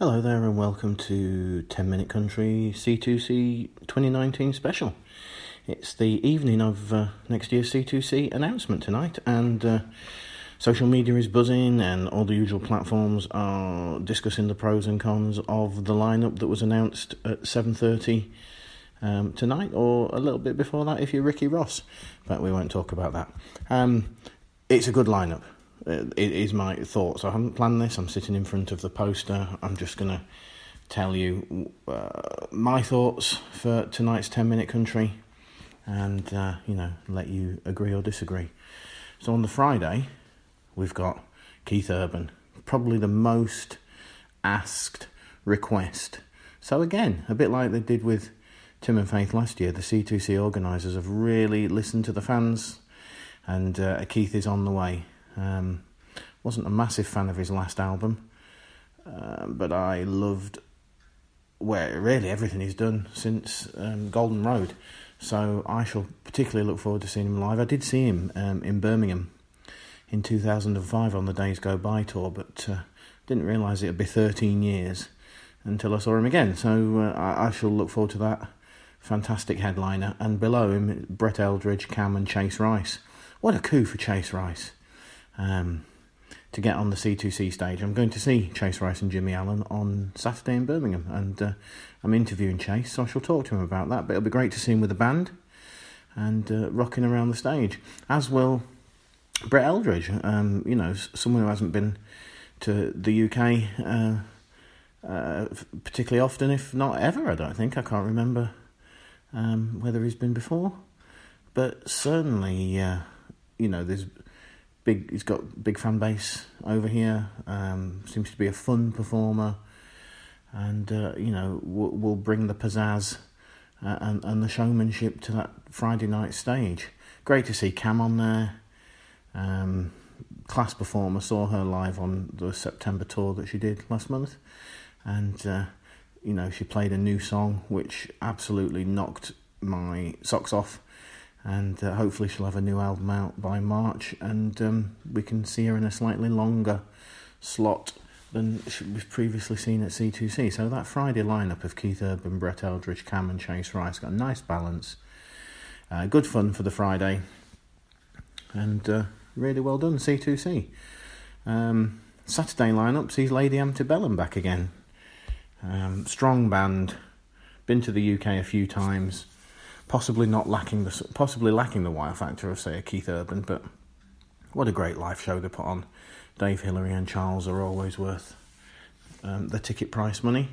Hello there, and welcome to 10 Minute Country C2C 2019 special. It's the evening of uh, next year's C2C announcement tonight, and uh, social media is buzzing, and all the usual platforms are discussing the pros and cons of the lineup that was announced at 7:30 um, tonight, or a little bit before that if you're Ricky Ross. But we won't talk about that. Um, it's a good lineup. Uh, it is my thoughts. I haven't planned this. I'm sitting in front of the poster. I'm just going to tell you uh, my thoughts for tonight's 10 minute country and, uh, you know, let you agree or disagree. So on the Friday, we've got Keith Urban, probably the most asked request. So again, a bit like they did with Tim and Faith last year, the C2C organisers have really listened to the fans, and uh, Keith is on the way. Um, wasn't a massive fan of his last album, uh, but I loved where really everything he's done since um, Golden Road. So I shall particularly look forward to seeing him live. I did see him um, in Birmingham in 2005 on the Days Go By tour, but uh, didn't realise it'd be 13 years until I saw him again. So uh, I, I, shall look forward to that fantastic headliner. And below him, Brett Eldredge, Cam, and Chase Rice. What a coup for Chase Rice! Um, to get on the C2C stage. I'm going to see Chase Rice and Jimmy Allen on Saturday in Birmingham, and uh, I'm interviewing Chase, so I shall talk to him about that. But it'll be great to see him with the band and uh, rocking around the stage, as will Brett Eldredge. Um, you know, someone who hasn't been to the UK uh, uh, particularly often, if not ever. I don't think I can't remember um, whether he's been before, but certainly, uh, you know, there's big. He's got big fan base over here. Um, seems to be a fun performer, and uh, you know will, will bring the pizzazz uh, and and the showmanship to that Friday night stage. Great to see Cam on there. Um, class performer. Saw her live on the September tour that she did last month, and uh, you know she played a new song which absolutely knocked my socks off and uh, hopefully she'll have a new album out by March, and um, we can see her in a slightly longer slot than we've previously seen at C2C. So that Friday lineup of Keith Urban, Brett Eldredge, Cam, and Chase Rice got a nice balance. Uh, good fun for the Friday, and uh, really well done C2C. Um, Saturday lineup sees Lady Antebellum back again. Um, strong band, been to the UK a few times possibly not lacking the possibly lacking the wire factor of say a Keith Urban, but what a great live show they put on. Dave Hillary and Charles are always worth um, the ticket price money,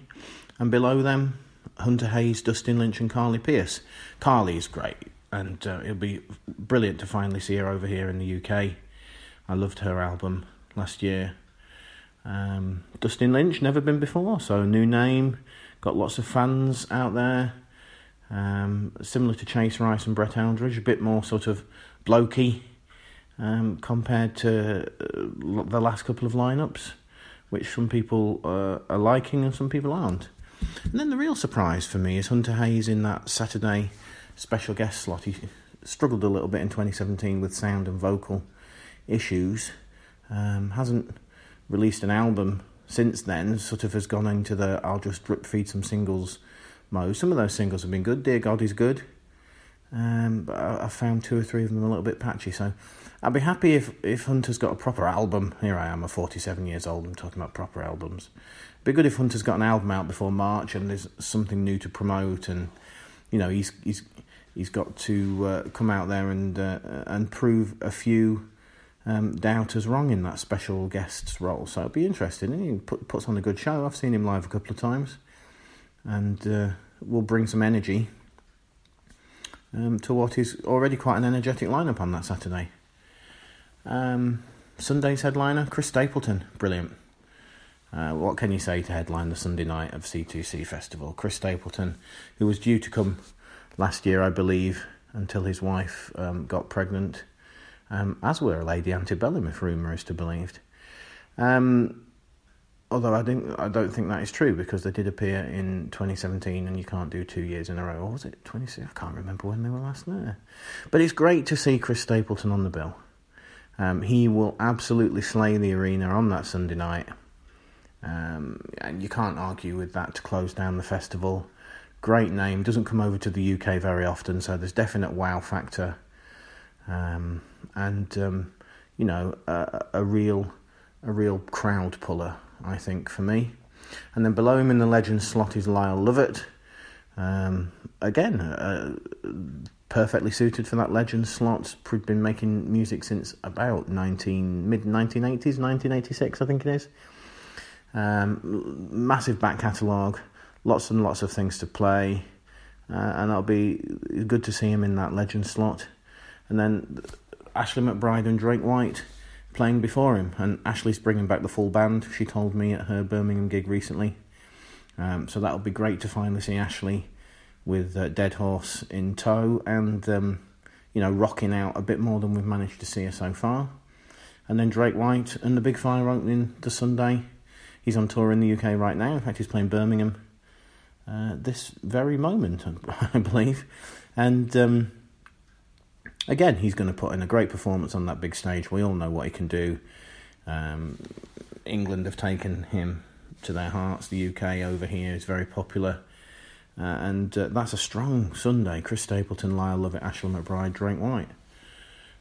and below them, Hunter Hayes, Dustin Lynch, and Carly Pearce. is great, and uh, it'll be brilliant to finally see her over here in the UK. I loved her album last year. Um, Dustin Lynch, never been before, so new name, got lots of fans out there. Um, similar to Chase Rice and Brett Eldredge, a bit more sort of blokey um, compared to uh, the last couple of lineups, which some people uh, are liking and some people aren't. And then the real surprise for me is Hunter Hayes in that Saturday special guest slot. He struggled a little bit in 2017 with sound and vocal issues. Um, hasn't released an album since then. Sort of has gone into the I'll just drip feed some singles Some of those singles have been good. Dear God is good. Um, but I, I, found two or three of them a little bit patchy. So I'd be happy if, if Hunter's got a proper album. Here I am, I'm 47 years old, I'm talking about proper albums. It'd be good if Hunter's got an album out before March and there's something new to promote and, you know, he's he's he's got to uh, come out there and uh, and prove a few um, doubters wrong in that special guest's role. So it'd be interesting. He put, puts on a good show. I've seen him live a couple of times and uh, will bring some energy um, to what is already quite an energetic lineup on that Saturday. Um, Sunday's headliner, Chris Stapleton, brilliant. Uh, what can you say to headline the Sunday night of C2C Festival? Chris Stapleton, who was due to come last year, I believe, until his wife um, got pregnant, um, as were Lady Antebellum, if rumour is to be believed. Um, although I think I don't think that is true because they did appear in 2017, and you can't do two years in a row. Or was it 26? I can't remember when they were last there. But it's great to see Chris Stapleton on the bill. Um, he will absolutely slay the arena on that Sunday night. Um, and you can't argue with that to close down the festival. Great name, doesn't come over to the UK very often, so there's definite wow factor. Um, and um, you know, a, a real a real crowd puller, I think, for me. And then below him in the legend slot is Lyle Lovett. Um, again, uh, perfectly suited for that legend slot. Been making music since about nineteen mid nineteen eighties, nineteen eighty six, I think it is. Um, massive back catalogue, lots and lots of things to play, uh, and that'll be good to see him in that legend slot. And then Ashley McBryde and Drake White playing before him, and Ashley's bringing back the full band. She told me at her Birmingham gig recently, um, so that'll be great to finally see Ashley with uh, Dead Horse in tow and um, you know rocking out a bit more than we've managed to see her so far. And then Drake White and the Big Fire opening the Sunday. He's on tour in the UK right now. In fact, he's playing Birmingham uh, this very moment, I believe. And um, again, he's going to put in a great performance on that big stage. We all know what he can do. Um, England have taken him to their hearts. The UK over here is very popular. Uh, and uh, that's a strong Sunday. Chris Stapleton, Lyle Lovett, Ashley McBryde, Drake White.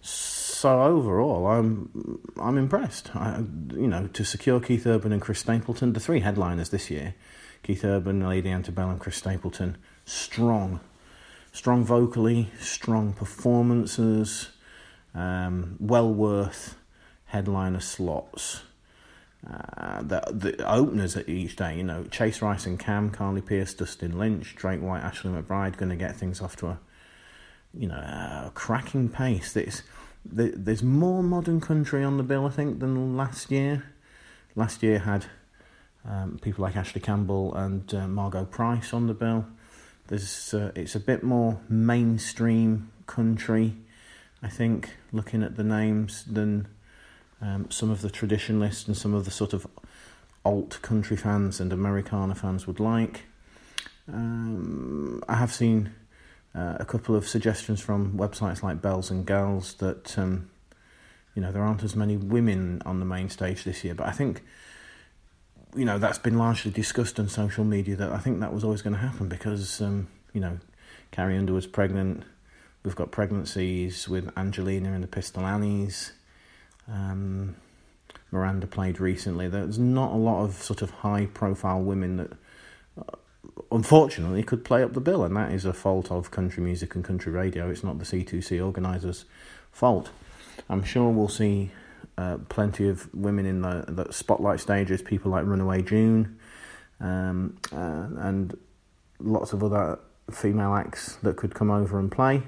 So overall, I'm I'm impressed. I, you know, to secure Keith Urban and Chris Stapleton, the three headliners this year, Keith Urban, Lady Antebellum, Chris Stapleton, strong strong vocally, strong performances, um, well worth headliner slots. Uh, the the openers at each day, you know, Chase Rice and Cam, Carly Pearce, Dustin Lynch, Drake White, Ashley McBryde, going to get things off to a, you know, a cracking pace. There's there's more modern country on the bill, I think, than last year. Last year had um, people like Ashley Campbell and uh, Margo Price on the bill. There's uh, it's a bit more mainstream country, I think, looking at the names than um, some of the traditionalists and some of the sort of alt country fans and Americana fans would like. Um, I have seen uh, a couple of suggestions from websites like Bells and Girls that um, you know there aren't as many women on the main stage this year, but I think you know that's been largely discussed on social media that I think that was always going to happen because um, you know Carrie Underwood's pregnant. We've got pregnancies with Angaleena and the Pistol Annies. Um, Miranda played recently. There's not a lot of sort of high profile women that uh, unfortunately could play up the bill, and that is a fault of country music and country radio. It's not the C2C organisers' fault. I'm sure we'll see uh, plenty of women in the, the, spotlight stages, people like Runaway June, um, uh, and lots of other female acts that could come over and play.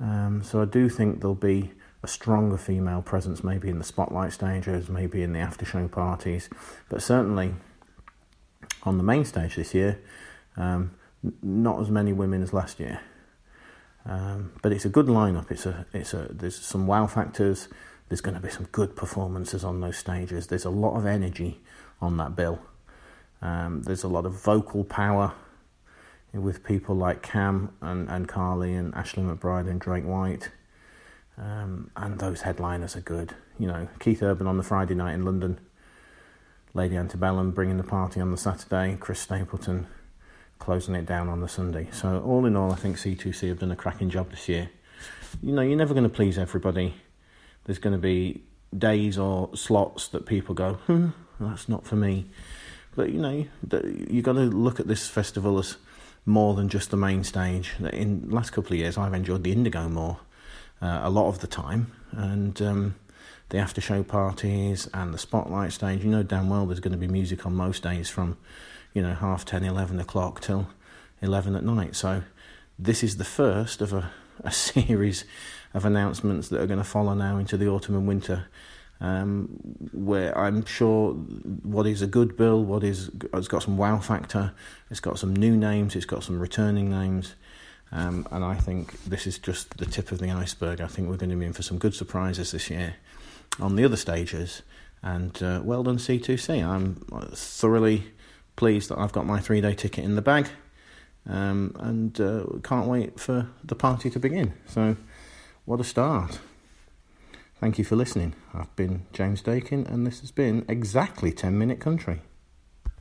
Um, so I do think there'll be a stronger female presence, maybe in the spotlight stages, maybe in the after show parties, but certainly on the main stage this year, um, not as many women as last year. Um, but it's a good lineup. It's a, it's a, there's some wow factors. There's going to be some good performances on those stages. There's a lot of energy on that bill. Um, there's a lot of vocal power with people like Cam and, and Carly and Ashley McBryde and Drake White. Um, and those headliners are good. You know, Keith Urban on the Friday night in London, Lady Antebellum bringing the party on the Saturday, Chris Stapleton closing it down on the Sunday. So, all in all, I think C2C have done a cracking job this year. You know, you're never going to please everybody there's going to be days or slots that people go, hmm, that's not for me. But you know, you've got to look at this festival as more than just the main stage. In the last couple of years, I've enjoyed the Indigo more uh, a lot of the time, and um, the after show parties and the spotlight stage. You know damn well there's going to be music on most days from you know half ten, eleven o'clock till eleven at night. So this is the first of a, a series of announcements that are going to follow now into the autumn and winter. Um, where I'm sure what is a good bill, what is it's got some wow factor, it's got some new names, it's got some returning names, um, and I think this is just the tip of the iceberg. I think we're going to be in for some good surprises this year on the other stages. And uh, well done, C2C. I'm thoroughly pleased that I've got my three day ticket in the bag, um, and uh, can't wait for the party to begin. So. What a start. Thank you for listening. I've been James Dakin, and this has been exactly 10 Minute Country.